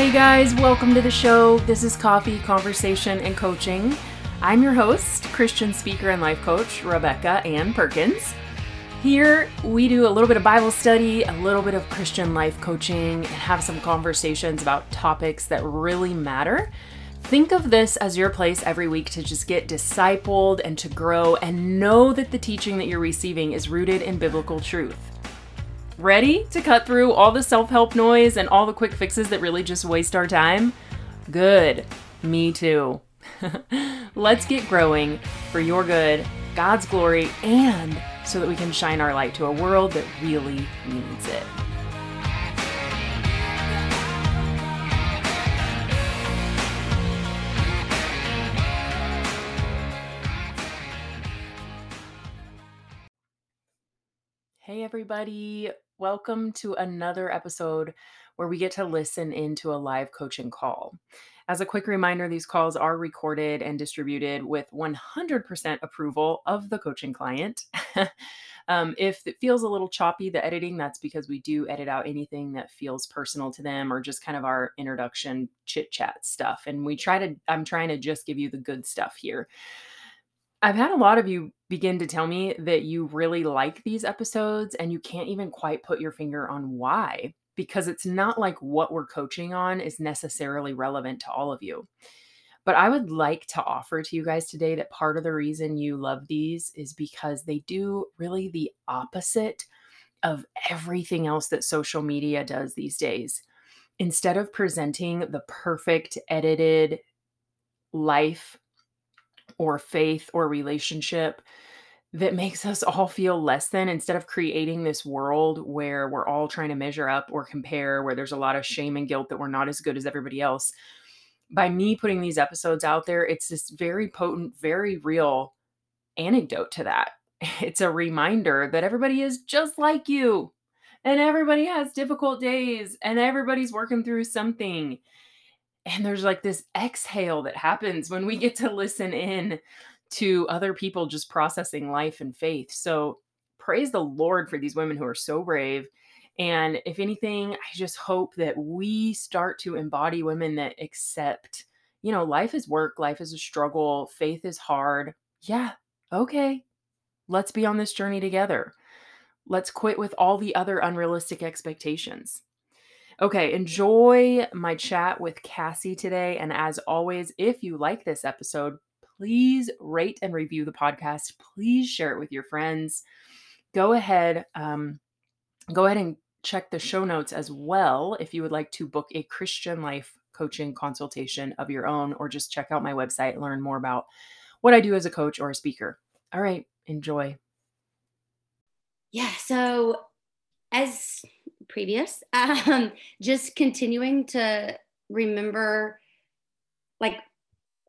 Hey guys, welcome to the show. This is Coffee, Conversation, and Coaching. I'm your host, Christian speaker and life coach, Rebecca Ann Perkins. Here, we do a little bit of Bible study, a little bit of Christian life coaching, and have some conversations about topics that really matter. Think of this as your place every week to just get discipled and to grow and know that the teaching that you're receiving is rooted in biblical truth. Ready to cut through all the self help noise and all the quick fixes that really just waste our time? Good. Me too. Let's get growing for your good, God's glory, and so that we can shine our light to a world that really needs it. Hey, everybody. Welcome to another episode where we get to listen into a live coaching call. As a quick reminder, these calls are recorded and distributed with 100% approval of the coaching client. um, if it feels a little choppy, the editing, that's because we do edit out anything that feels personal to them or just kind of our introduction chit chat stuff. And we try to, I'm trying to just give you the good stuff here. I've had a lot of you begin to tell me that you really like these episodes and you can't even quite put your finger on why because it's not like what we're coaching on is necessarily relevant to all of you. But I would like to offer to you guys today that part of the reason you love these is because they do really the opposite of everything else that social media does these days. Instead of presenting the perfect edited life or faith or relationship that makes us all feel less than instead of creating this world where we're all trying to measure up or compare, where there's a lot of mm. shame and guilt that we're not as good as everybody else. By me putting these episodes out there, it's this very potent, very real anecdote to that. It's a reminder that everybody is just like you and everybody has difficult days and everybody's working through something. And there's like this exhale that happens when we get to listen in to other people just processing life and faith. So praise the Lord for these women who are so brave. And if anything, I just hope that we start to embody women that accept, you know, life is work, life is a struggle, faith is hard. Yeah, okay. Let's be on this journey together. Let's quit with all the other unrealistic expectations. Okay, enjoy my chat with Cassie today. And as always, if you like this episode, please rate and review the podcast. Please share it with your friends. Go ahead, um, go ahead and check the show notes as well if you would like to book a Christian life coaching consultation of your own, or just check out my website, learn more about what I do as a coach or a speaker. All right, enjoy. Yeah, so as previous, um, just continuing to remember like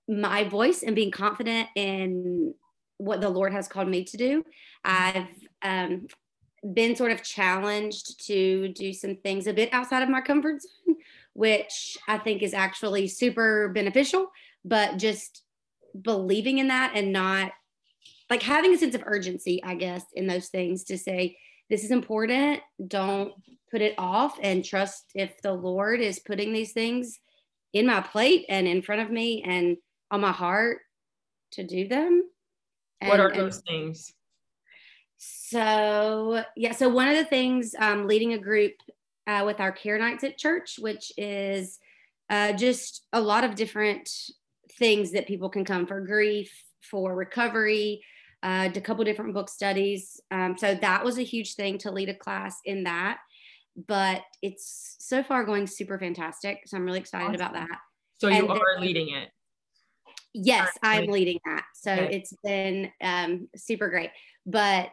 my voice and being confident in what the Lord has called me to do. I've um, been sort of challenged to do some things a bit outside of my comfort zone, which I think is actually super beneficial, but just believing in that and not like having a sense of urgency, I guess, in those things to say, this is important. Don't put it off and trust if the Lord is putting these things in my plate and in front of me and on my heart to do them. And, what are those things? So, yeah, so one of the things, um, leading a group uh, with our care nights at church, which is uh, just a lot of different things that people can come for grief, for recovery, uh, a couple different book studies. Um, so that was a huge thing to lead a class in that. But it's so far going super fantastic. So I'm really excited awesome. about that. So you and are then, leading it. Yes, I'm leading that. So okay. it's been um, super great. But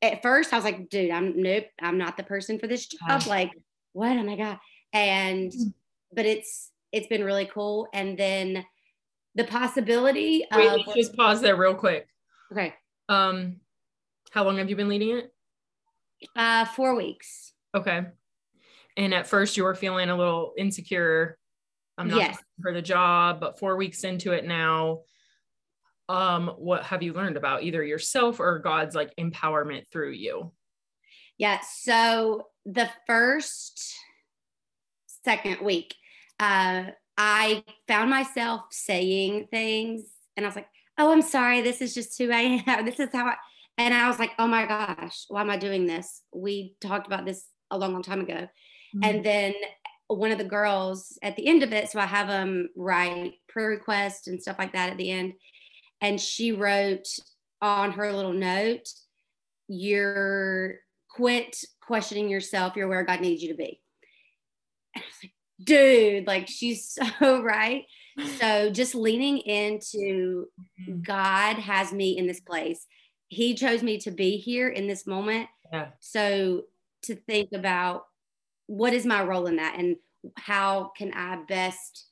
at first I was like, dude, I'm nope, I'm not the person for this job. Like, what? Oh my God. And mm. but it's it's been really cool. And then the possibility Wait, of just pause there real quick. Okay. Um how long have you been leading it? Uh four weeks. Okay. And at first you were feeling a little insecure I'm not yes. for the job, but four weeks into it now, um, what have you learned about either yourself or God's like empowerment through you? Yeah. So the first second week, uh, I found myself saying things, and I was like, "Oh, I'm sorry. This is just who I am. This is how I." And I was like, "Oh my gosh, why am I doing this?" We talked about this a long, long time ago, mm-hmm. and then one of the girls at the end of it. So I have them write prayer requests and stuff like that at the end, and she wrote on her little note, "You're quit questioning yourself. You're where God needs you to be." And I was like, dude, like she's so right. So just leaning into mm-hmm. God has me in this place. He chose me to be here in this moment. Yeah. So to think about what is my role in that and how can I best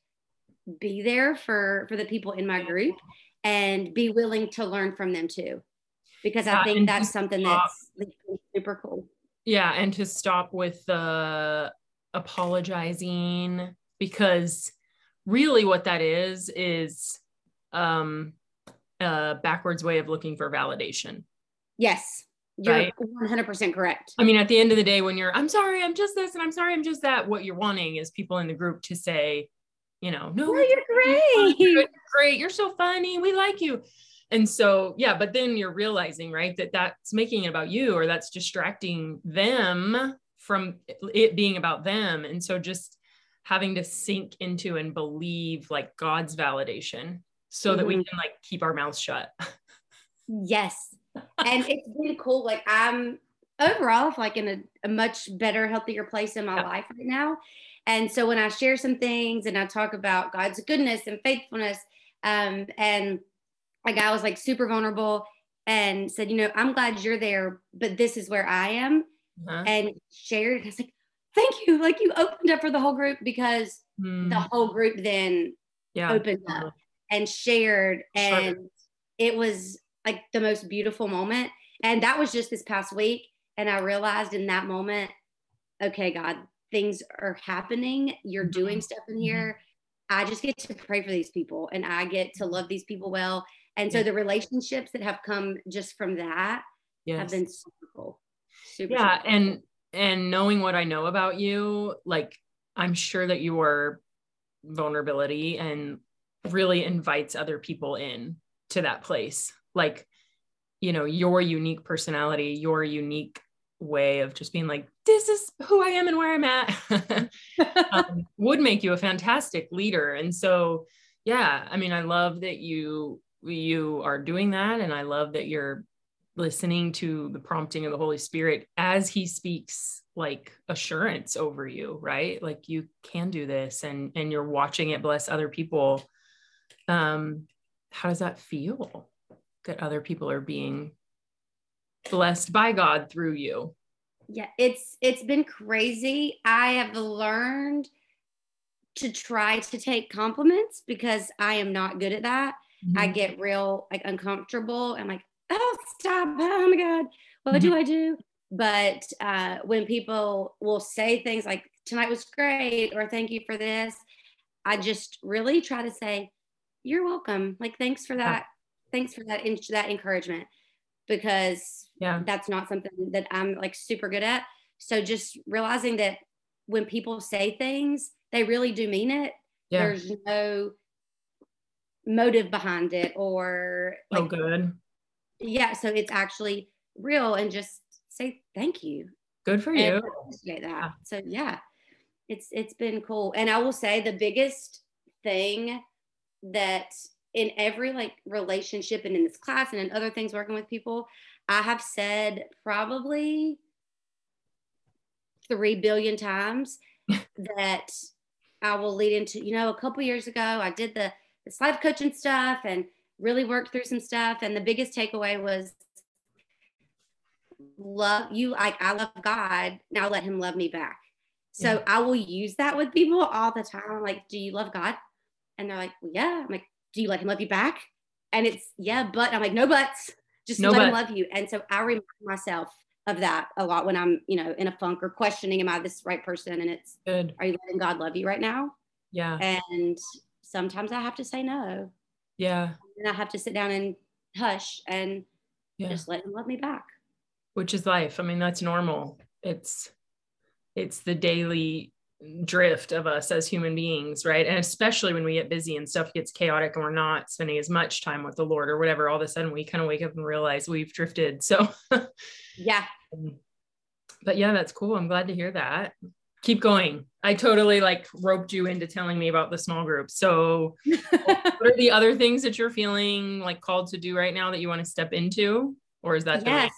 be there for for the people in my group and be willing to learn from them too. Because I think that's something stop. that's super cool. Yeah, and to stop with the apologizing because really what that is is um a backwards way of looking for validation. Yes you're right? 100% correct. I mean at the end of the day when you're i'm sorry i'm just this and i'm sorry i'm just that what you're wanting is people in the group to say you know no, you're great. you're great you're so funny we like you. And so yeah but then you're realizing right that that's making it about you or that's distracting them from it being about them. And so just having to sink into and believe like god's validation so mm-hmm. that we mm-hmm. can like keep our mouths shut yes and it's been cool like i'm overall like in a, a much better healthier place in my yeah. life right now and so when i share some things and i talk about god's goodness and faithfulness um, and a guy was like super vulnerable and said you know i'm glad you're there but this is where i am uh-huh. and shared. And I was like, thank you. Like you opened up for the whole group because mm. the whole group then yeah. opened up and shared. And sure. it was like the most beautiful moment. And that was just this past week. And I realized in that moment, okay, God, things are happening. You're mm-hmm. doing stuff in mm-hmm. here. I just get to pray for these people and I get to love these people well. And so the relationships that have come just from that yes. have been super cool. Super yeah, super and and knowing what I know about you, like I'm sure that your vulnerability and really invites other people in to that place. Like, you know, your unique personality, your unique way of just being like, this is who I am and where I'm at, um, would make you a fantastic leader. And so, yeah, I mean, I love that you you are doing that, and I love that you're listening to the prompting of the Holy Spirit as he speaks like assurance over you, right? Like you can do this and and you're watching it bless other people. Um how does that feel? That other people are being blessed by God through you. Yeah, it's it's been crazy. I have learned to try to take compliments because I am not good at that. Mm-hmm. I get real like uncomfortable. I'm like, oh, stop. Oh my God. What mm-hmm. do I do? But uh, when people will say things like, tonight was great, or thank you for this, I just really try to say, you're welcome. Like, thanks for that. Thanks for that, that encouragement because yeah. that's not something that I'm like super good at. So just realizing that when people say things, they really do mean it. Yeah. There's no motive behind it or oh, like, oh good yeah so it's actually real and just say thank you. Good for you. Appreciate that. Yeah. so yeah it's it's been cool. And i will say the biggest thing that in every like relationship and in this class and in other things working with people i have said probably three billion times that i will lead into you know a couple years ago i did the this life coaching stuff and really worked through some stuff. And the biggest takeaway was love you like I love God. Now let him love me back. So yeah. I will use that with people all the time. I'm like, do you love God? And they're like, well, yeah. I'm like, do you let him love you back? And it's yeah, but I'm like, no buts. Just no let but. him love you. And so I remind myself of that a lot when I'm, you know, in a funk or questioning, am I this right person? And it's good. Are you letting God love you right now? Yeah. And sometimes I have to say no. Yeah. And I have to sit down and hush and yeah. just let him love me back. Which is life. I mean, that's normal. It's it's the daily drift of us as human beings, right? And especially when we get busy and stuff gets chaotic and we're not spending as much time with the Lord or whatever, all of a sudden we kind of wake up and realize we've drifted. So, yeah. Um, but yeah, that's cool. I'm glad to hear that. Keep going. I totally like roped you into telling me about the small group. So, what are the other things that you're feeling like called to do right now that you want to step into? Or is that yes?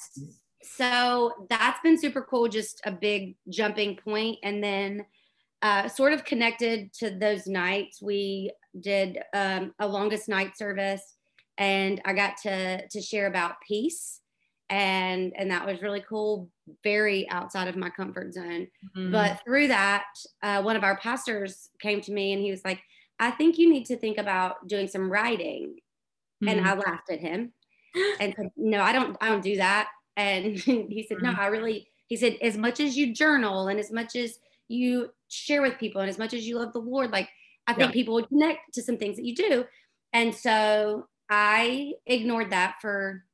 So that's been super cool. Just a big jumping point, and then uh, sort of connected to those nights. We did um, a longest night service, and I got to to share about peace, and and that was really cool. Very outside of my comfort zone, mm-hmm. but through that, uh, one of our pastors came to me and he was like, "I think you need to think about doing some writing," mm-hmm. and I laughed at him and said, "No, I don't. I don't do that." And he said, "No, mm-hmm. I really." He said, "As much as you journal and as much as you share with people and as much as you love the lord like i think yeah. people would connect to some things that you do and so i ignored that for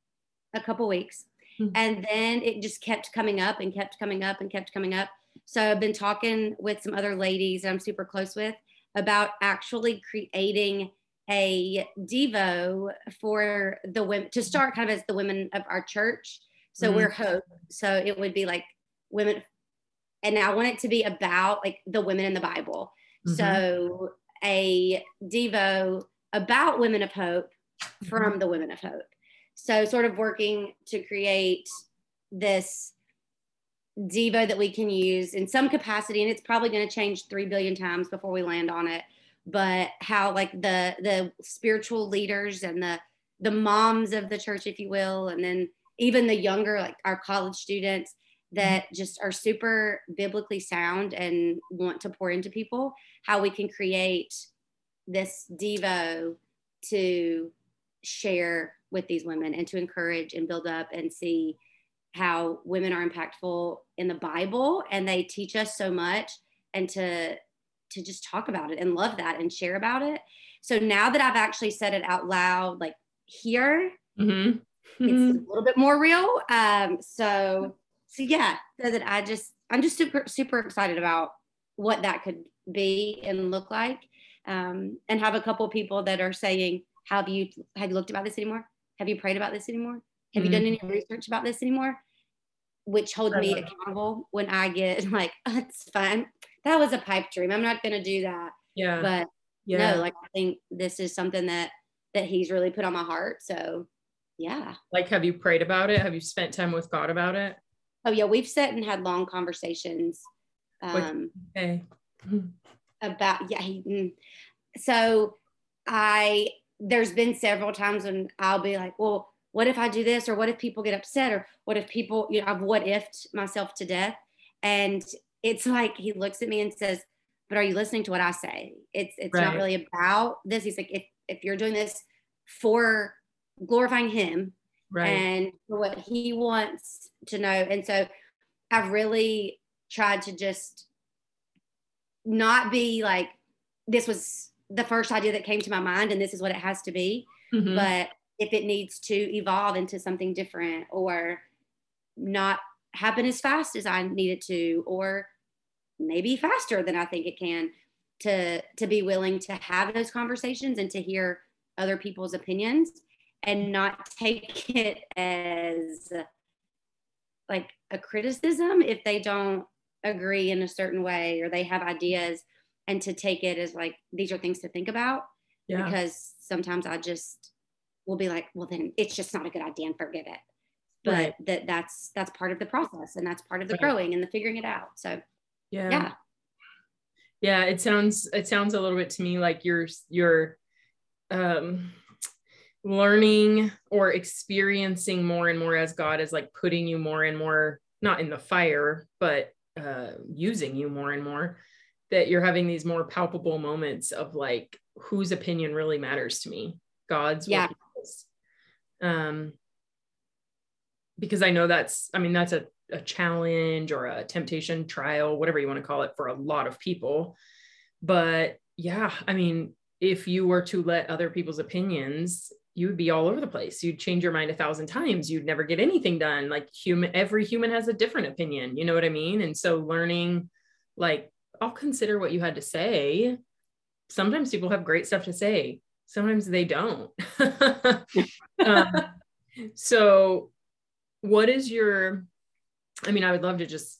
a couple weeks mm-hmm. and then it just kept coming up and kept coming up and kept coming up so i've been talking with some other ladies that i'm super close with about actually creating a devo for the women to start kind of as the women of our church so mm-hmm. we're hope so it would be like women and I want it to be about like the women in the Bible. Mm-hmm. So a Devo about women of hope from the women of hope. So sort of working to create this Devo that we can use in some capacity, and it's probably going to change three billion times before we land on it. But how like the the spiritual leaders and the the moms of the church, if you will, and then even the younger, like our college students, that mm-hmm. just are super biblically sound and want to pour into people, how we can create this Devo to share with these women and to encourage and build up and see how women are impactful in the Bible and they teach us so much and to to just talk about it and love that and share about it. So now that I've actually said it out loud, like here, mm-hmm. it's a little bit more real. Um, so so yeah, so that I just I'm just super super excited about what that could be and look like, um, and have a couple people that are saying, "Have you have you looked about this anymore? Have you prayed about this anymore? Have mm-hmm. you done any mm-hmm. research about this anymore?" Which holds me accountable when I get like, oh, "It's fine. That was a pipe dream. I'm not going to do that." Yeah. But yeah. no, like I think this is something that that he's really put on my heart. So yeah. Like, have you prayed about it? Have you spent time with God about it? Oh yeah, we've sat and had long conversations. Um, okay. About yeah, he, mm. so I there's been several times when I'll be like, well, what if I do this, or what if people get upset, or what if people, you know, I've what ifed myself to death, and it's like he looks at me and says, but are you listening to what I say? It's it's right. not really about this. He's like, if if you're doing this for glorifying him right. and what he wants to know. And so I've really tried to just not be like, this was the first idea that came to my mind and this is what it has to be. Mm-hmm. But if it needs to evolve into something different or not happen as fast as I need it to, or maybe faster than I think it can, to to be willing to have those conversations and to hear other people's opinions and not take it as like a criticism if they don't agree in a certain way or they have ideas and to take it as like these are things to think about yeah. because sometimes i just will be like well then it's just not a good idea and forget it but right. that that's that's part of the process and that's part of the right. growing and the figuring it out so yeah yeah yeah it sounds it sounds a little bit to me like you're you're um learning or experiencing more and more as God is like putting you more and more, not in the fire, but uh, using you more and more, that you're having these more palpable moments of like, whose opinion really matters to me? God's. Yeah. Um, because I know that's, I mean, that's a, a challenge or a temptation trial, whatever you want to call it, for a lot of people. But yeah, I mean, if you were to let other people's opinions you would be all over the place. You'd change your mind a thousand times. You'd never get anything done. Like human, every human has a different opinion. You know what I mean? And so learning like I'll consider what you had to say. Sometimes people have great stuff to say. Sometimes they don't. um, so, what is your? I mean, I would love to just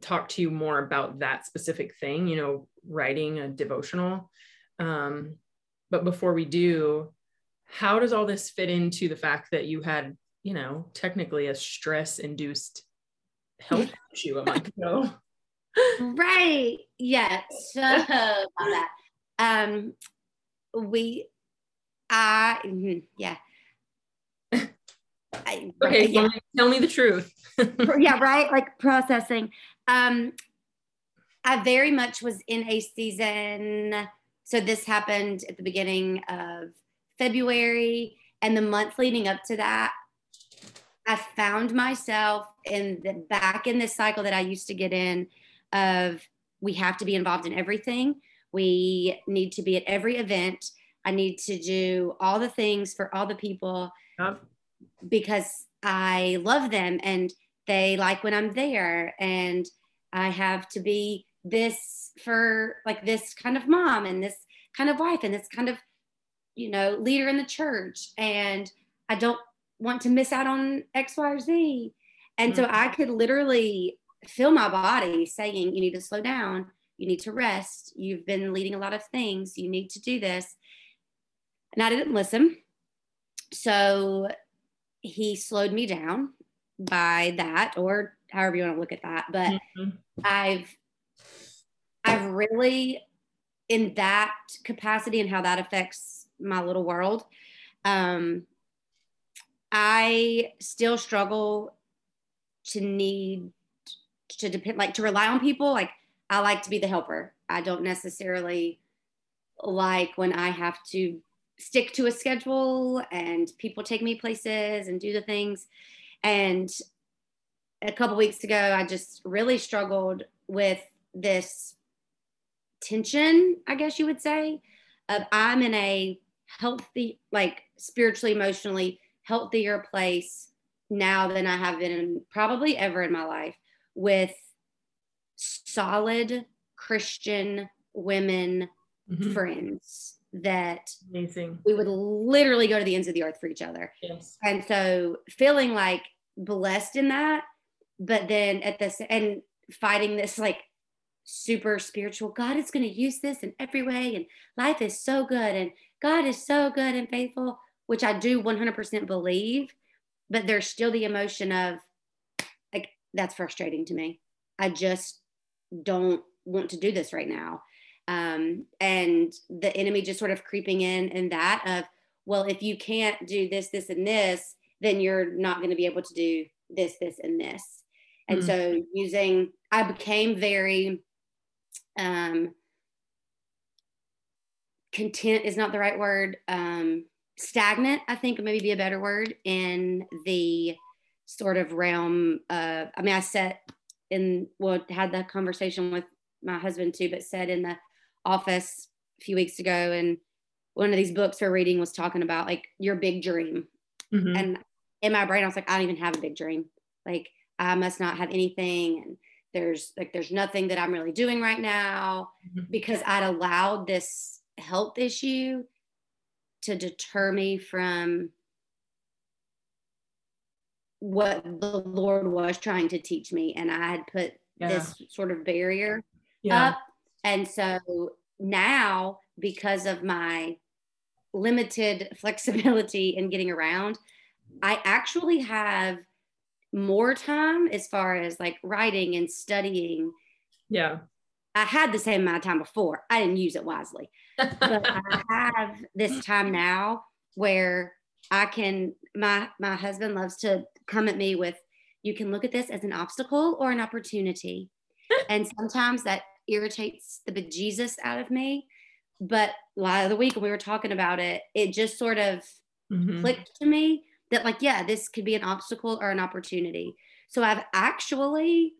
talk to you more about that specific thing. You know, writing a devotional. Um, but before we do, how does all this fit into the fact that you had, you know, technically a stress-induced health issue a month ago? Right. Yes. So that. Um, we, I, mm-hmm, yeah. I, okay, yeah. tell me the truth. yeah, right. Like processing. Um, I very much was in a season. So this happened at the beginning of February, and the month leading up to that, I found myself in the back in this cycle that I used to get in of we have to be involved in everything. We need to be at every event. I need to do all the things for all the people yep. because I love them and they like when I'm there. And I have to be this for like this kind of mom and this kind of wife and this kind of, you know, leader in the church. And I don't want to miss out on X, Y, or Z. And mm-hmm. so I could literally feel my body saying, you need to slow down. You need to rest. You've been leading a lot of things. You need to do this. And I didn't listen. So he slowed me down by that, or however you want to look at that. But mm-hmm. I've I've really in that capacity and how that affects my little world. Um, I still struggle to need to depend like to rely on people like i like to be the helper. I don't necessarily like when i have to stick to a schedule and people take me places and do the things. And a couple weeks ago i just really struggled with this tension i guess you would say of i'm in a healthy like spiritually emotionally healthier place now than i have been in probably ever in my life with solid Christian women mm-hmm. friends that amazing. we would literally go to the ends of the earth for each other. Yes. And so feeling like blessed in that but then at this and fighting this like super spiritual god is going to use this in every way and life is so good and god is so good and faithful which i do 100% believe but there's still the emotion of that's frustrating to me. I just don't want to do this right now. Um, and the enemy just sort of creeping in and that of, well, if you can't do this, this, and this, then you're not going to be able to do this, this, and this. And mm so using, I became very um, content is not the right word. Um, stagnant, I think maybe be a better word in the sort of realm uh, i mean i sat in well had that conversation with my husband too but said in the office a few weeks ago and one of these books we're reading was talking about like your big dream mm-hmm. and in my brain i was like i don't even have a big dream like i must not have anything and there's like there's nothing that i'm really doing right now mm-hmm. because i'd allowed this health issue to deter me from what the Lord was trying to teach me. And I had put yeah. this sort of barrier yeah. up. And so now, because of my limited flexibility in getting around, I actually have more time as far as like writing and studying. Yeah. I had the same amount of time before. I didn't use it wisely. but I have this time now where I can my my husband loves to come at me with you can look at this as an obstacle or an opportunity. and sometimes that irritates the bejesus out of me. But of the week when we were talking about it, it just sort of mm-hmm. clicked to me that, like, yeah, this could be an obstacle or an opportunity. So I've actually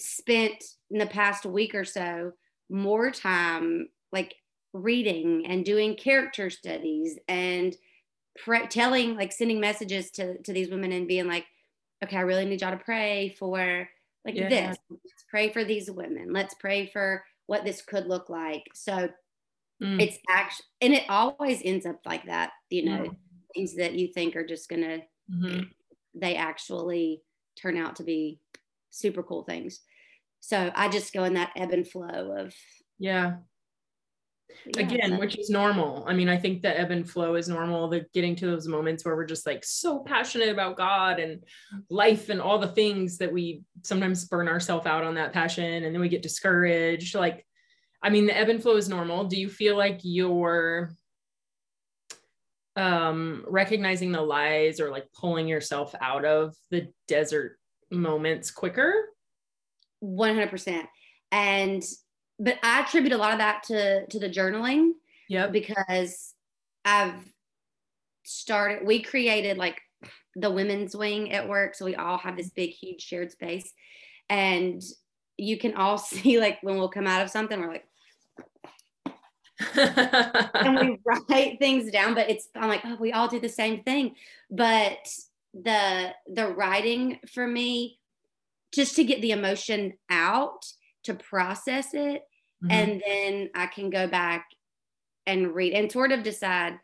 spent in the past week or so more time like reading and doing character studies and pray, telling like sending messages to to these women and being like okay i really need y'all to pray for like yeah. this. Let's pray for these women. Let's pray for what this could look like. So mm. it's actually, and it always ends up like that, you know, mm. things that you think are just to, mm-hmm. they actually turn out to be super cool things. So I just go in that ebb and flow of. Yeah. Yeah Again, which is normal. I mean, I think the ebb and flow is normal. The getting to those moments where we're just like so passionate about God and life and all the things that we sometimes burn ourselves out on that passion and then we get discouraged. Like, I mean, the ebb and flow is normal. Do you feel like you're um recognizing the lies or like pulling yourself out of the desert moments quicker 100% and but i attribute a lot of that to to the journaling yeah because i've started we created like the women's wing at work so we all have this big huge shared space. And you can all see like when we'll come out of something we're like and we write things down but it's i'm like oh we all do the same thing. But the the writing for me just to get the emotion out to process it mm-hmm. and then i can go back and read and sort of decide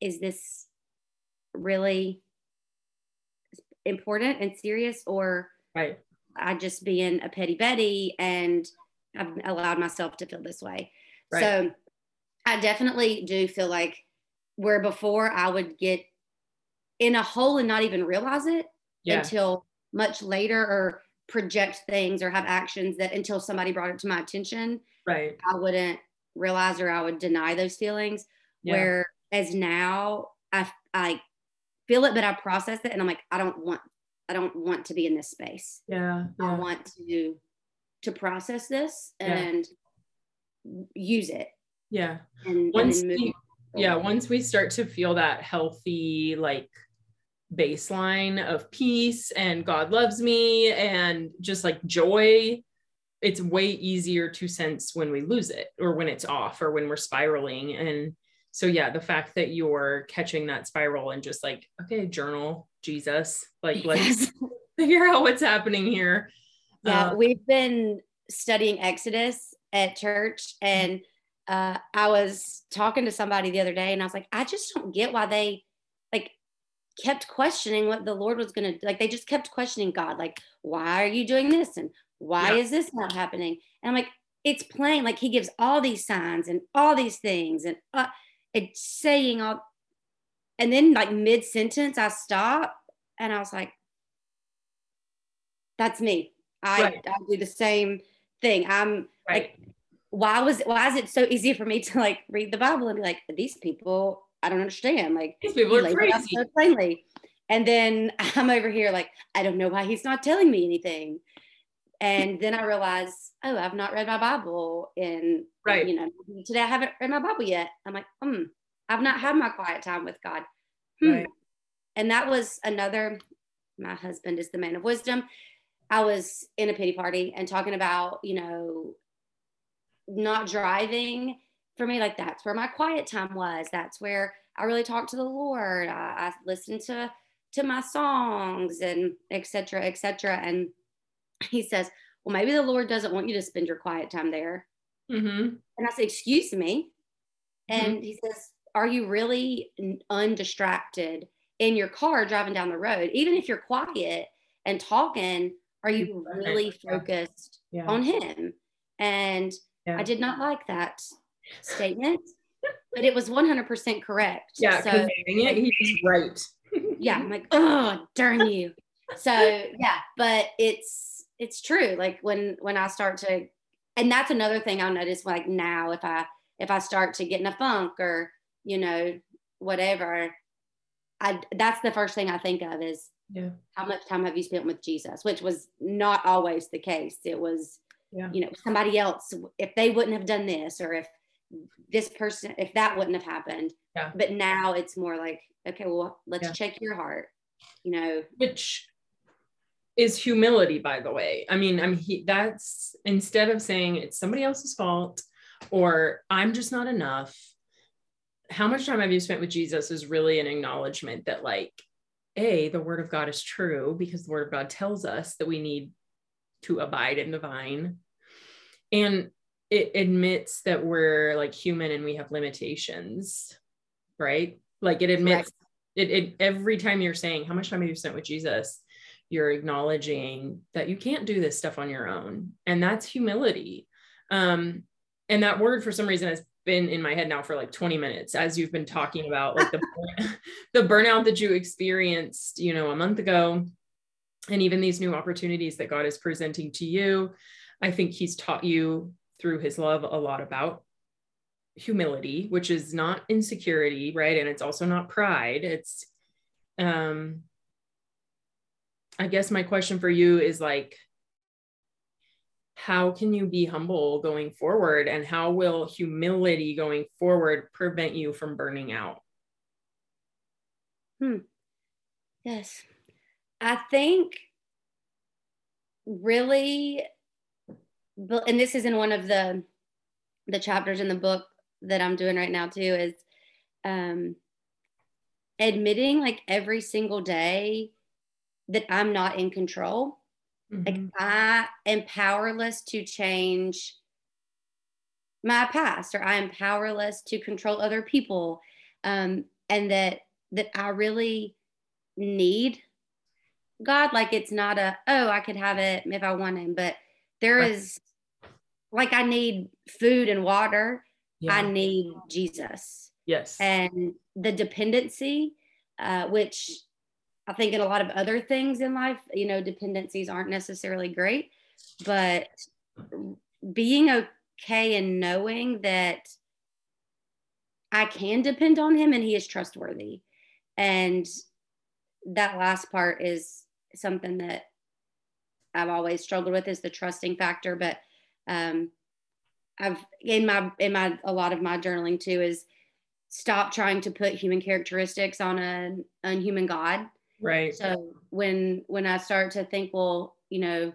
is this really important and serious or right i just being a petty betty and i've allowed myself to feel this way right. so i definitely do feel like where before i would get in a hole and not even realize it yeah. until much later or project things or have actions that until somebody brought it to my attention right i wouldn't realize or i would deny those feelings yeah. whereas now i i feel it but i process it and i'm like i don't want i don't want to be in this space yeah, yeah. i want to to process this and yeah. use it yeah and, once and we, yeah once we start to feel that healthy like baseline of peace and God loves me and just like joy, it's way easier to sense when we lose it or when it's off or when we're spiraling. And so, yeah, the fact that you're catching that spiral and just like, okay, journal, Jesus, like, let's figure out what's happening here. Yeah, uh, we've been studying Exodus at church and uh, I was talking to somebody the other day and I was like, I just don't get why they kept questioning what the Lord was going to like. They just kept questioning God, like, why are you doing this? And why yeah. is this not happening? And I'm like, it's plain. Like he gives all these signs and all these things and uh, it's saying all. And then like mid sentence, I stop and I was like, that's me. I, right. I do the same thing. I'm right. like, why was why is it so easy for me to like read the Bible and be like, these people I don't understand. Like these people are crazy. So plainly. And then I'm over here like, I don't know why he's not telling me anything. And then I realize, oh, I've not read my Bible in right. You know, today I haven't read my Bible yet. I'm like, hmm, I've not had my quiet time with God. Hmm. Right. And that was another. My husband is the man of wisdom. I was in a pity party and talking about, you know, not driving for me, like that's where my quiet time was. That's where I really talked to the Lord. I, I listened to to my songs and etc. etc. And he says, "Well, maybe the Lord doesn't want you to spend your quiet time there." Mm-hmm. And I said, "Excuse me." Mm-hmm. And he says, "Are you really undistracted in your car driving down the road? Even if you're quiet and talking, are you really focused yeah. on Him?" And yeah. I did not like that statement, but it was 100% correct. Yeah, so it, he's right. yeah, I'm like, oh, darn you. So yeah, but it's it's true. Like when when I start to, and that's another thing I'll notice. Like now, if I if I start to get in a funk or you know whatever, I that's the first thing I think of is yeah. how much time have you spent with Jesus, which was not always the case. It was yeah. you know somebody else if they wouldn't have done this or if this person if that wouldn't have happened yeah. but now it's more like okay well let's yeah. check your heart you know which is humility by the way i mean i'm he, that's instead of saying it's somebody else's fault or i'm just not enough how much time have you spent with jesus is really an acknowledgement that like a the word of god is true because the word of god tells us that we need to abide in the vine. And it admits that we're like human and we have limitations, right? Like it admits it, it every time you're saying, How much time have you spent with Jesus? You're acknowledging that you can't do this stuff on your own. And that's humility. Um, and that word for some reason has been in my head now for like 20 minutes as you've been talking about like the the burnout that you experienced you know a month ago and even these new opportunities that God is presenting to you I think he's taught you through his love a lot about humility which is not insecurity right? And it's also not pride. It's um I guess my question for you is like how can you be humble going forward and how will humility going forward prevent you from burning out? Hmm. yes. I think really and this is in one of the the chapters in the book that i'm doing right now too is um admitting like every single day that i'm not in control Mm-hmm. Like I am powerless to change my past or I am powerless to control other people. Um, and that that I really need God. Like it's not a, oh, I could have it if I want him, but there right. is like I need food and water. Yeah. I need Jesus. Yes. And the dependency, uh, which I think in a lot of other things in life, you know, dependencies aren't necessarily great, but being okay and knowing that I can depend on him and he is trustworthy. And that last part is something that I've always struggled with is the trusting factor. But um, I've in my in my a lot of my journaling too is stop trying to put human characteristics on an unhuman God Right. So when when I start to think, well, you know,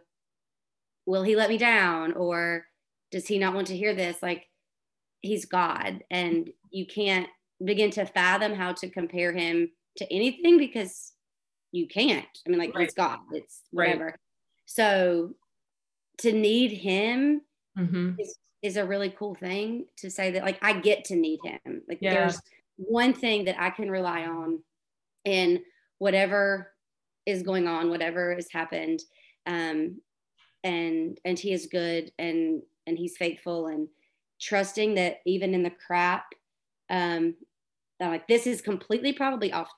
will he let me down or does he not want to hear this? Like he's God and you can't begin to fathom how to compare him to anything because you can't. I mean, like right. it's God, it's whatever. Right. So to need him mm-hmm. is, is a really cool thing to say that like I get to need him. Like yeah. there's one thing that I can rely on in whatever is going on, whatever has happened. Um, and and he is good and and he's faithful and trusting that even in the crap, um, like this is completely probably off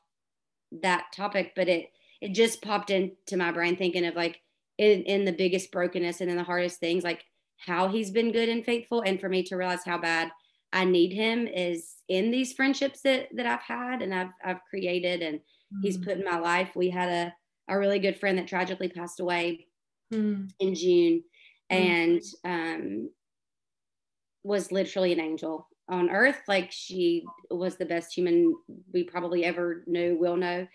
that topic, but it it just popped into my brain thinking of like in, in the biggest brokenness and in the hardest things, like how he's been good and faithful. And for me to realize how bad I need him is in these friendships that that I've had and I've I've created and mm. he's put in my life. We had a, a really good friend that tragically passed away mm. in June mm. and um, was literally an angel on earth. Like she was the best human we probably ever knew, will know.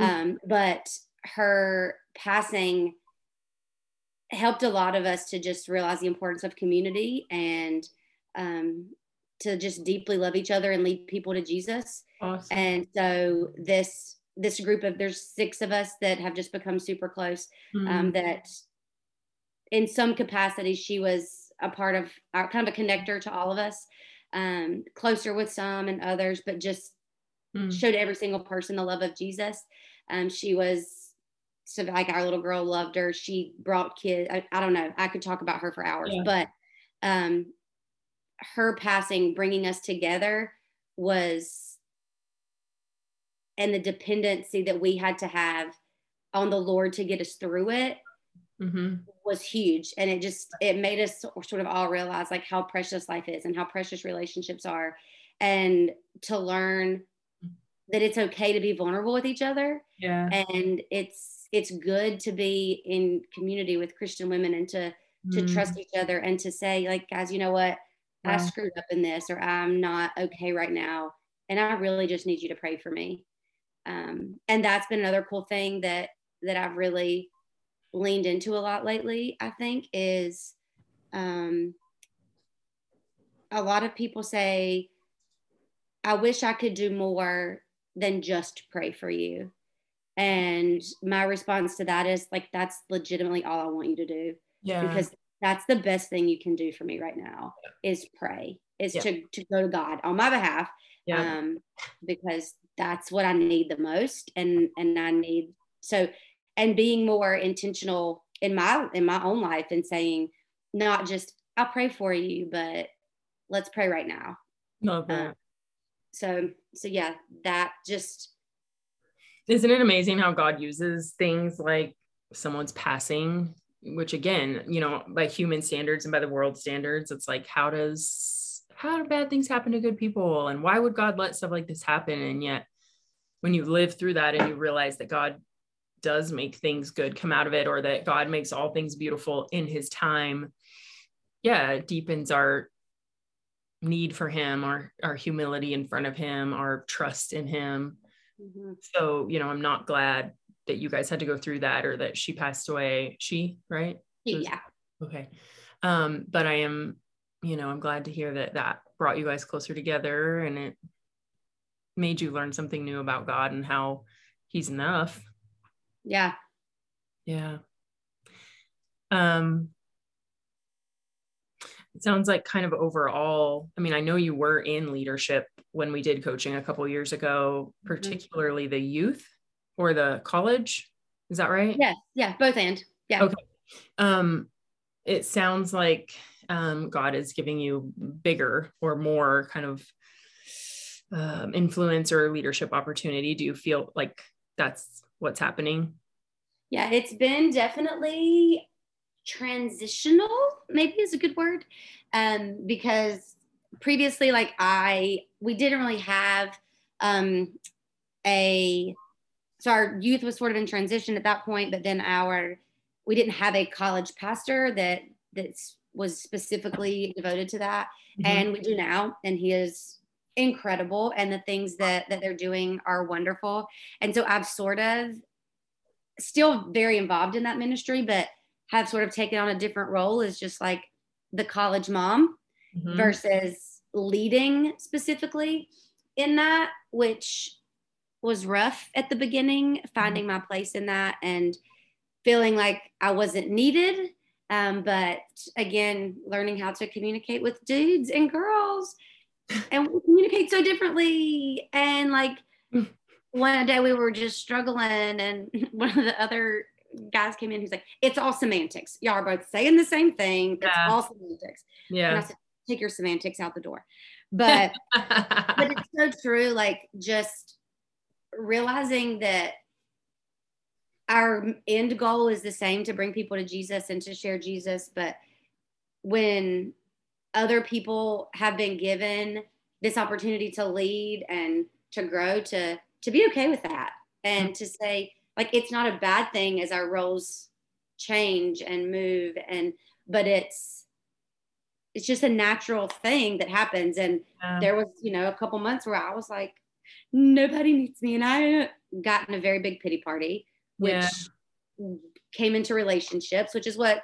Mm. Um, but her passing helped a lot of us to just realize the importance of community and um, to just deeply love each other and lead people to Jesus. Awesome. And so this this group of there's six of us that have just become super close mm-hmm. um, that in some capacity she was a part of our kind of a connector to all of us um, closer with some and others but just mm-hmm. showed every single person the love of jesus um, she was so like our little girl loved her she brought kids I, I don't know i could talk about her for hours yeah. but um, her passing bringing us together was and the dependency that we had to have on the Lord to get us through it mm-hmm. was huge. And it just, it made us sort of all realize like how precious life is and how precious relationships are. And to learn that it's okay to be vulnerable with each other. Yeah. And it's, it's good to be in community with Christian women and to, to mm. trust each other and to say like, guys, you know what? Yeah. I screwed up in this, or I'm not okay right now. And I really just need you to pray for me um, and that's been another cool thing that that I've really leaned into a lot lately. I think is um, a lot of people say, "I wish I could do more than just pray for you." And my response to that is like, that's legitimately all I want you to do. Yeah. because that's the best thing you can do for me right now is pray is Yeah. to, to go to god on my behalf yeah. um because that's what i need the most and and i need so and being more intentional in my in my own life and saying not just i'll pray for you but let's pray right now Love that. uh, so so yeah that just Isn't it amazing how God uses things like someone's passing, which again, you know, by human standards and by the world standards, it's like, how does, how do bad things happen to good people? And why would God let stuff like this happen? And yet, when you live through that and you realize that God does make things good come out of it, or that God makes all things beautiful in his time, yeah, it deepens our need for him, our, our humility in front of him, our trust in him mhm. so you know i'm not glad that you guys had to go through that or that she passed away. She right? Yeah. Okay. Um but i am you know i'm glad to hear that that brought you guys closer together and it made you learn something new about god and how he's enough. Yeah. Yeah. Um it sounds like kind of overall i mean i know you were in leadership when we did coaching a couple years ago Mhm. particularly the youth or the college. Is that right? Yes. Yeah both and. Yeah. Okay. um it sounds like um god is giving you bigger or more kind of um, influence or leadership opportunity. Do you feel like that's what's happening? Yeah, it's been definitely transitional, maybe is a good word. Um, because previously, like I we didn't really have um a so our youth was sort of in transition at that point, but then our we didn't have a college pastor that that was specifically devoted to that. Mhm. and we do now and he is incredible and the things that that they're doing are wonderful and so i've sort of still very involved in that ministry but have sort of taken on a different role as just like the college mom Mhm. versus leading specifically in that which was rough at the beginning finding my place in that and feeling like i wasn't needed. Um, but again learning how to communicate with dudes and girls and we communicate so differently. And like one day we were just struggling and one of the other guys came in he's like it's all semantics. Y'all are both saying the same thing. It's Yeah. all semantics. And i yeah said take your semantics out the door. But but it's so true like just realizing that our end goal is the same to bring people to jesus and to share jesus but when other people have been given this opportunity to lead and to grow to to be okay with that and to say like it's not a bad thing as our roles change and move and but it's it's just a natural thing that happens. And Yeah. there was you know a couple months where i was like nobody needs me. And i got in a very big pity party which Yeah. came into relationships which is what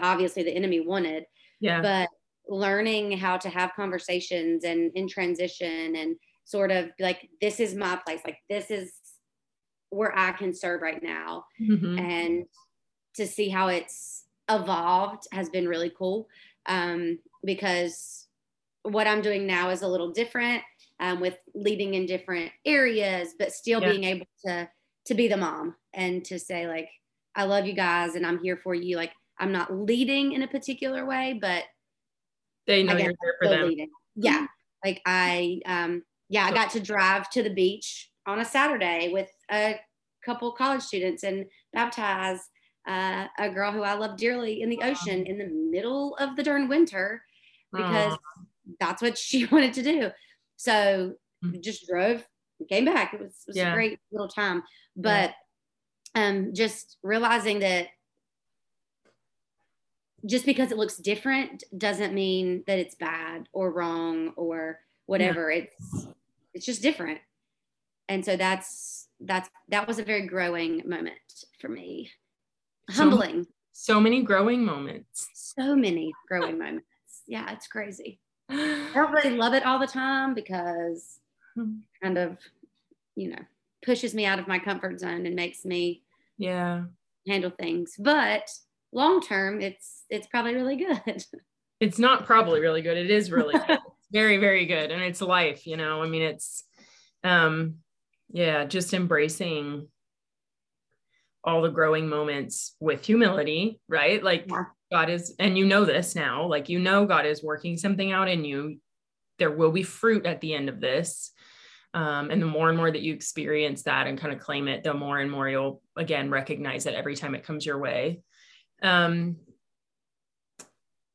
obviously the enemy wanted. Yeah. But learning how to have conversations and in transition and sort of like this is my place. Like this is where i can serve right now Mhm. and to see how it's evolved has been really cool um, because what i'm doing now is a little different um, with leading in different areas but still Yeah. being able to to be the mom and to say like i love you guys and i'm here for you like i'm not leading in a particular way but they know you're there for them leading. Yeah. Like I um yeah, I got to drive to the beach on a Saturday with a couple college students and baptize uh, a girl who I love dearly in the ocean in the middle of the darn winter because that's what she wanted to do. So Mm. just drove, came back. It was, it was Yeah. a great little time. But um just realizing that just because it looks different doesn't mean that it's bad or wrong or whatever. It's it's just different. And so that's that's that was a very growing moment for me. Humbling. so many growing moments So many growing moments. Yeah, it's crazy. I don't really love it all the time because Hmm. kind of, you know, pushes me out of my comfort zone and makes me yeah handle things. But long term, it's it's probably really good. It's not probably really good. It is really good. very, very good. And it's life, you know. I mean, it's um yeah, just embracing all the growing moments with humility, right? Like yeah. God is, and you know this now, like you know God is working something out in you. There will be fruit at the end of this. Um, and the more and more that you experience that and kind of claim it, the more and more you'll again recognize it every time it comes your way. Um,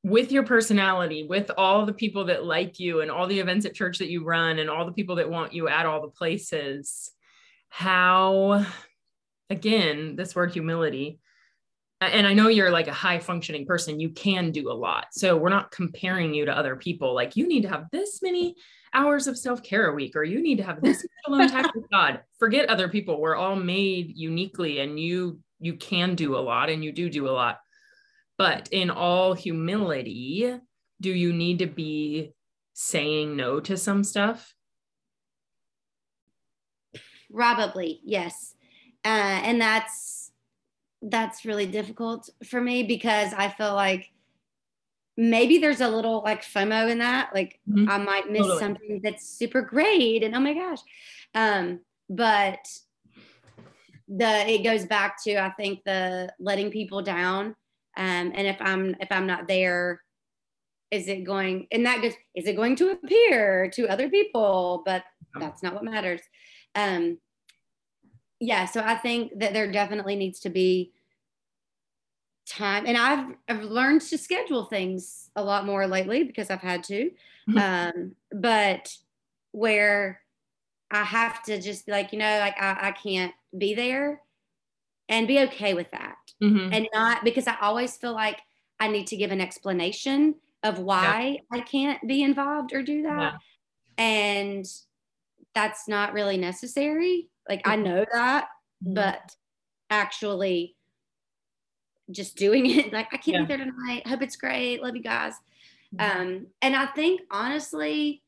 with your personality, with all the people that like you and all the events at church that you run and all the people that want you at all the places, how, again, this word humility, and I know you're like a high functioning person, you can do a lot. So we're not comparing you to other people. Like you need to have this many hours of self care a week, or you need to have this alone time with God. Forget other people. We're all made uniquely, and you you can do a lot, and you do do a lot. But in all humility, do you need to be saying no to some stuff? Probably, yes. Uh, and that's that's really difficult for me because I feel like maybe there's a little like FOMO in that. Like mm-hmm. I might miss totally. something that's super great and oh my gosh. Um, but the it goes back to I think the letting people down. Um, and if I'm if I'm not there, is it going and that goes, is it going to appear to other people? But that's not what matters. Um yeah, so I think that there definitely needs to be time and I've I've learned to schedule things a lot more lately because I've had to. Mm-hmm. Um, but where I have to just be like, you know, like I, I can't be there and be okay with that. Mm-hmm. And not because I always feel like I need to give an explanation of why yeah. I can't be involved or do that. Yeah. And that's not really necessary. Like I mm-hmm. know that, mm-hmm. but actually just doing it. Like, I can't yeah. be there tonight. Hope it's great. Love you guys. Mm-hmm. Um, and I think honestly,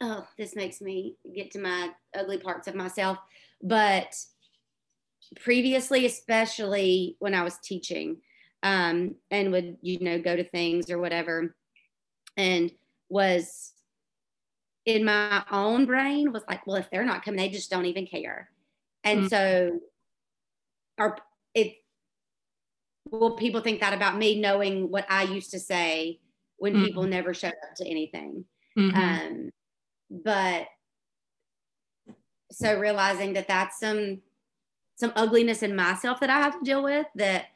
oh, this makes me get to my ugly parts of myself. But previously, especially when I was teaching, um, and would, you know, go to things or whatever, and was in my own brain was like, well, if they're not coming, they just don't even care. And mm-hmm. so, our it will people think that about me knowing what I used to say when mm-hmm. people never showed up to anything? Mm-hmm. Um, but so realizing that that's some some ugliness in myself that I have to deal with that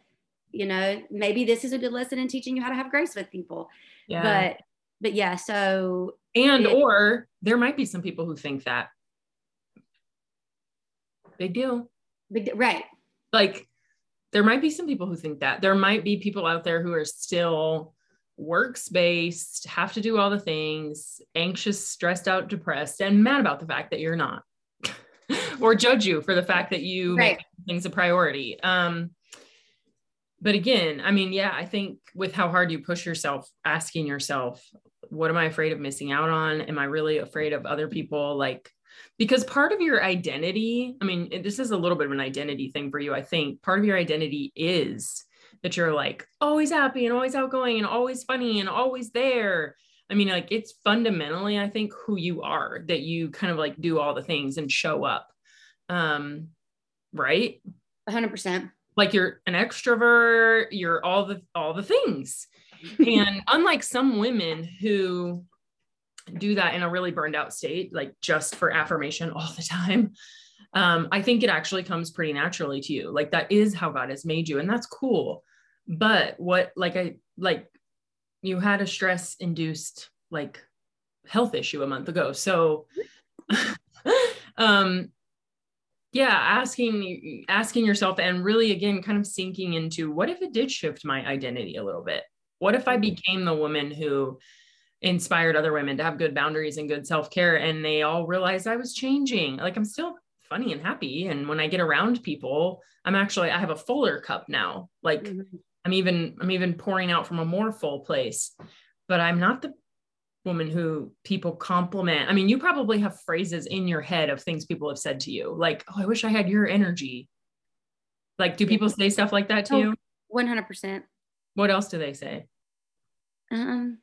you know maybe this is a good lesson in teaching you how to have grace with people. Yeah. but but yeah so and it, or there might be some people who think that. Big deal big, right. Like there might be some people who think that. There might be people out there who are still works based, have to do all the things, anxious, stressed out, depressed, and mad about the fact that you're not, or judge you for the fact that you right. make things a priority. Um, but again, I mean, yeah, I think with how hard you push yourself, asking yourself, what am I afraid of missing out on? Am I really afraid of other people like because part of your identity, I mean, this is a little bit of an identity thing for you, I think. Part of your identity is that you're like always happy and always outgoing and always funny and always there. I mean, like it's fundamentally, I think, who you are that you kind of like do all the things and show up. Um, right? 100%. Like you're an extrovert, you're all the all the things. and unlike some women who do that in a really burned out state, like just for affirmation all the time, um, I think it actually comes pretty naturally to you. Like that is how God has made you, and that's cool. But what, like, I like you had a stress induced like health issue a month ago. So, um, yeah, asking asking yourself and really again kind of sinking into what if it did shift my identity a little bit? What if I mm-hmm. became the woman who inspired other women to have good boundaries and good self-care and they all realized I was changing. Like I'm still funny and happy and when I get around people, I'm actually I have a fuller cup now. Like mm-hmm. I'm even I'm even pouring out from a more full place. But I'm not the woman who people compliment. I mean, you probably have phrases in your head of things people have said to you, like, "Oh, I wish I had your energy." Like, do people say stuff like that to oh, you? 100%. What else do they say? Um,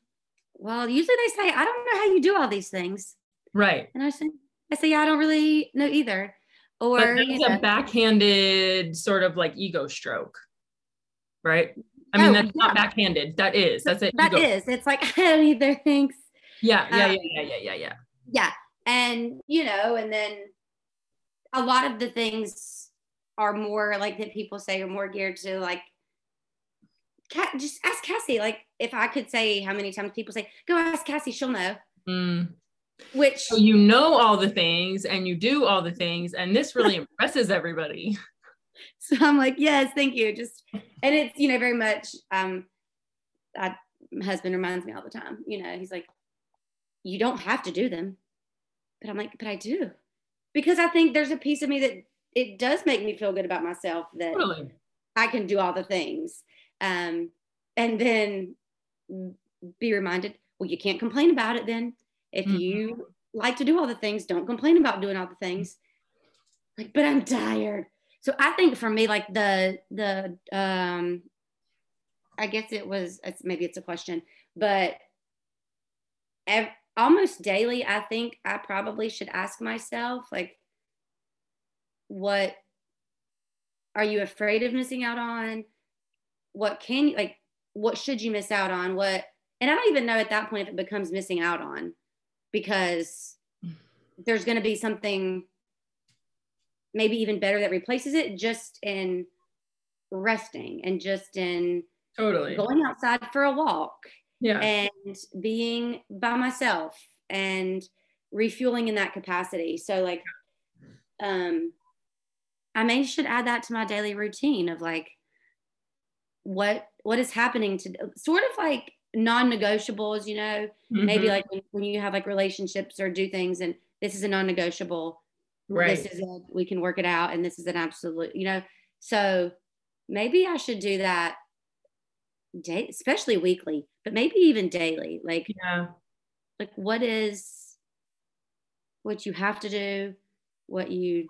well, usually they say, I don't know how you do all these things. Right. And I say, I say, yeah, I don't really know either. Or But that's you know, a backhanded sort of like ego stroke, right? I mean, Oh, that's not backhanded. That is. That's it. that is. It's like I don't either. Thanks. Yeah, yeah, uh, yeah, yeah, yeah, yeah, yeah. Yeah. And you know, and then a lot of the things are more like that people say are more geared to like Cat, just ask Cassie. Like if I could say how many times people say, go ask Cassie, she'll know. Mm. Which So you know all the things and you do all the things, and this really impresses everybody. so I'm like, yes, thank you. Just and it's you know very much. Um, I, my husband reminds me all the time. You know, he's like, you don't have to do them, but I'm like, but I do, because I think there's a piece of me that it does make me feel good about myself that. I can do all the things, um, and then be reminded, well, you can't complain about it. Then if Mhm. you like to do all the things, don't complain about doing all the things. Like, but I'm tired. So I think for me, like the the um, I guess it was it's, maybe it's a question, but ev- almost daily, I think I probably should ask myself, like, what are you afraid of missing out on? What can you like? What should you miss out on? What? And I don't even know at that point if it becomes missing out on, because there's going to be something maybe even better that replaces it just in resting and just in Totally. going outside for a walk Yeah. and being by myself and refueling in that capacity. So like um I may should add that to my daily routine of like what what is happening to sort of like non-negotiables, you know, maybe Mhm. like when, when you have like relationships or do things and this is a non-negotiable right. this is a, we can work it out and this is an absolute you know so maybe i should do that day especially weekly but maybe even daily like yeah. like what is what you have to do what you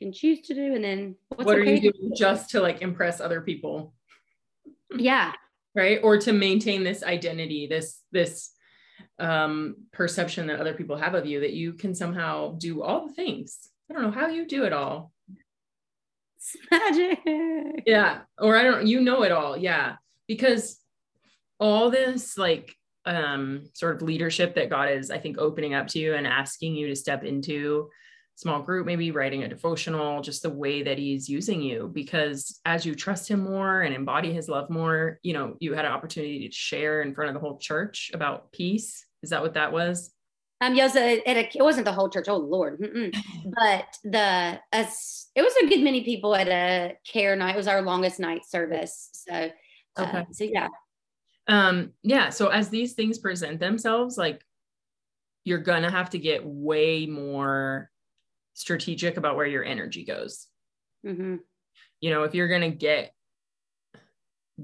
can choose to do and then what's what are okay you doing just to like impress other people? yeah. Right? Or to maintain this identity this this um perception that other people have of you that you can somehow do all the things. I don't know how you do it all. It's magic. Yeah. Or i don't you know it all. Yeah because all this like um sort of leadership that god is i think opening up to you and asking you to step into small group maybe writing a devotional just the way that he's using you because as you trust him more and embody his love more you know you had an opportunity to share in front of the whole church about peace is that what that was Um, yeah, it, it, it wasn't the whole church. Oh Lord, Mm-mm. but the us, it was a good many people at a care night. It was our longest night service. So, Okay. so yeah, um yeah so as these things present themselves like you're gonna have to get way more strategic about where your energy goes Mm-hmm. you know if you're gonna get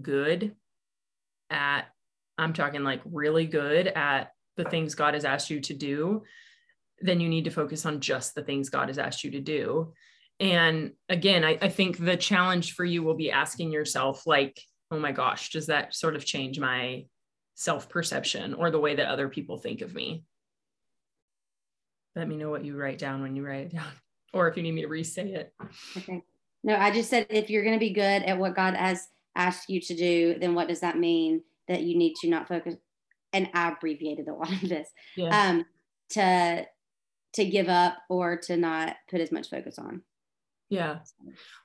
good at i'm talking like really good at the things god has asked you to do then you need to focus on just the things god has asked you to do and again I, I think the challenge for you will be asking yourself like oh my gosh does that sort of change my self perception or the way that other people think of me let me know what you write down when you write it down or if you need me to re-say it okay. No, I just said if you're going to be good at what God has asked you to do, then what does that mean that you need to not focus? And I abbreviated a lot of this yeah um, to to give up or to not put as much focus on. Yeah.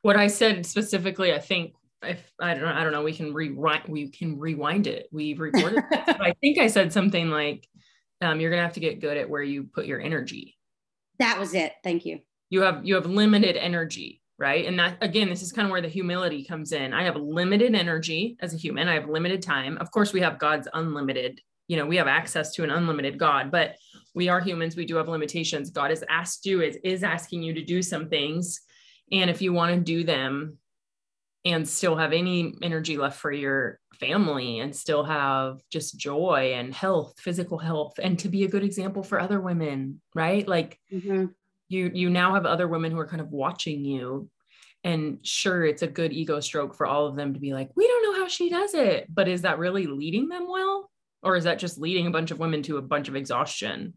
What I said specifically, I think if I don't know, I don't know, we can rewind we can rewind it. We've recorded I think I said something like um, you're gonna have to get good at where you put your energy. That was it. Thank you. You have you have limited energy, right? And that again, this is kind of where the humility comes in. I have limited energy as a human, I have limited time. Of course, we have God's unlimited, you know, we have access to an unlimited God, but we are humans, we do have limitations. God has asked you, is, is asking you to do some things. And if you want to do them and still have any energy left for your family and still have just joy and health, physical health, and to be a good example for other women, right? Like Mhm. you you now have other women who are kind of watching you And sure, it's a good ego stroke for all of them to be like, we don't know how she does it. But is that really leading them well? Or is that just leading a bunch of women to a bunch of exhaustion?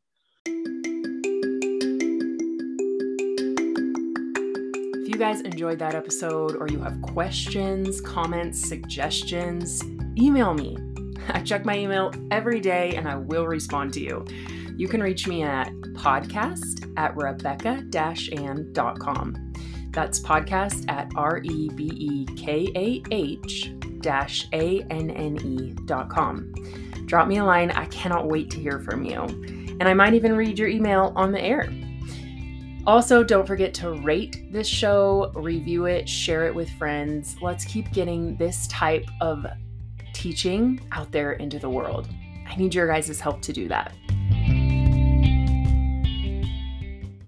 You guys enjoyed that episode or you have questions, comments, suggestions, email me. I check my email every day and I will respond to you. You can reach me at podcast at rebekah-anne.com. That's podcast at R E B E K A H dash A N N E dot com. Drop me a line. I cannot wait to hear from you. And I might even read your email on the air. Also, don't forget to rate this show, review it, share it with friends. Let's keep getting this type of teaching out there into the world. I need your guys' help to do that.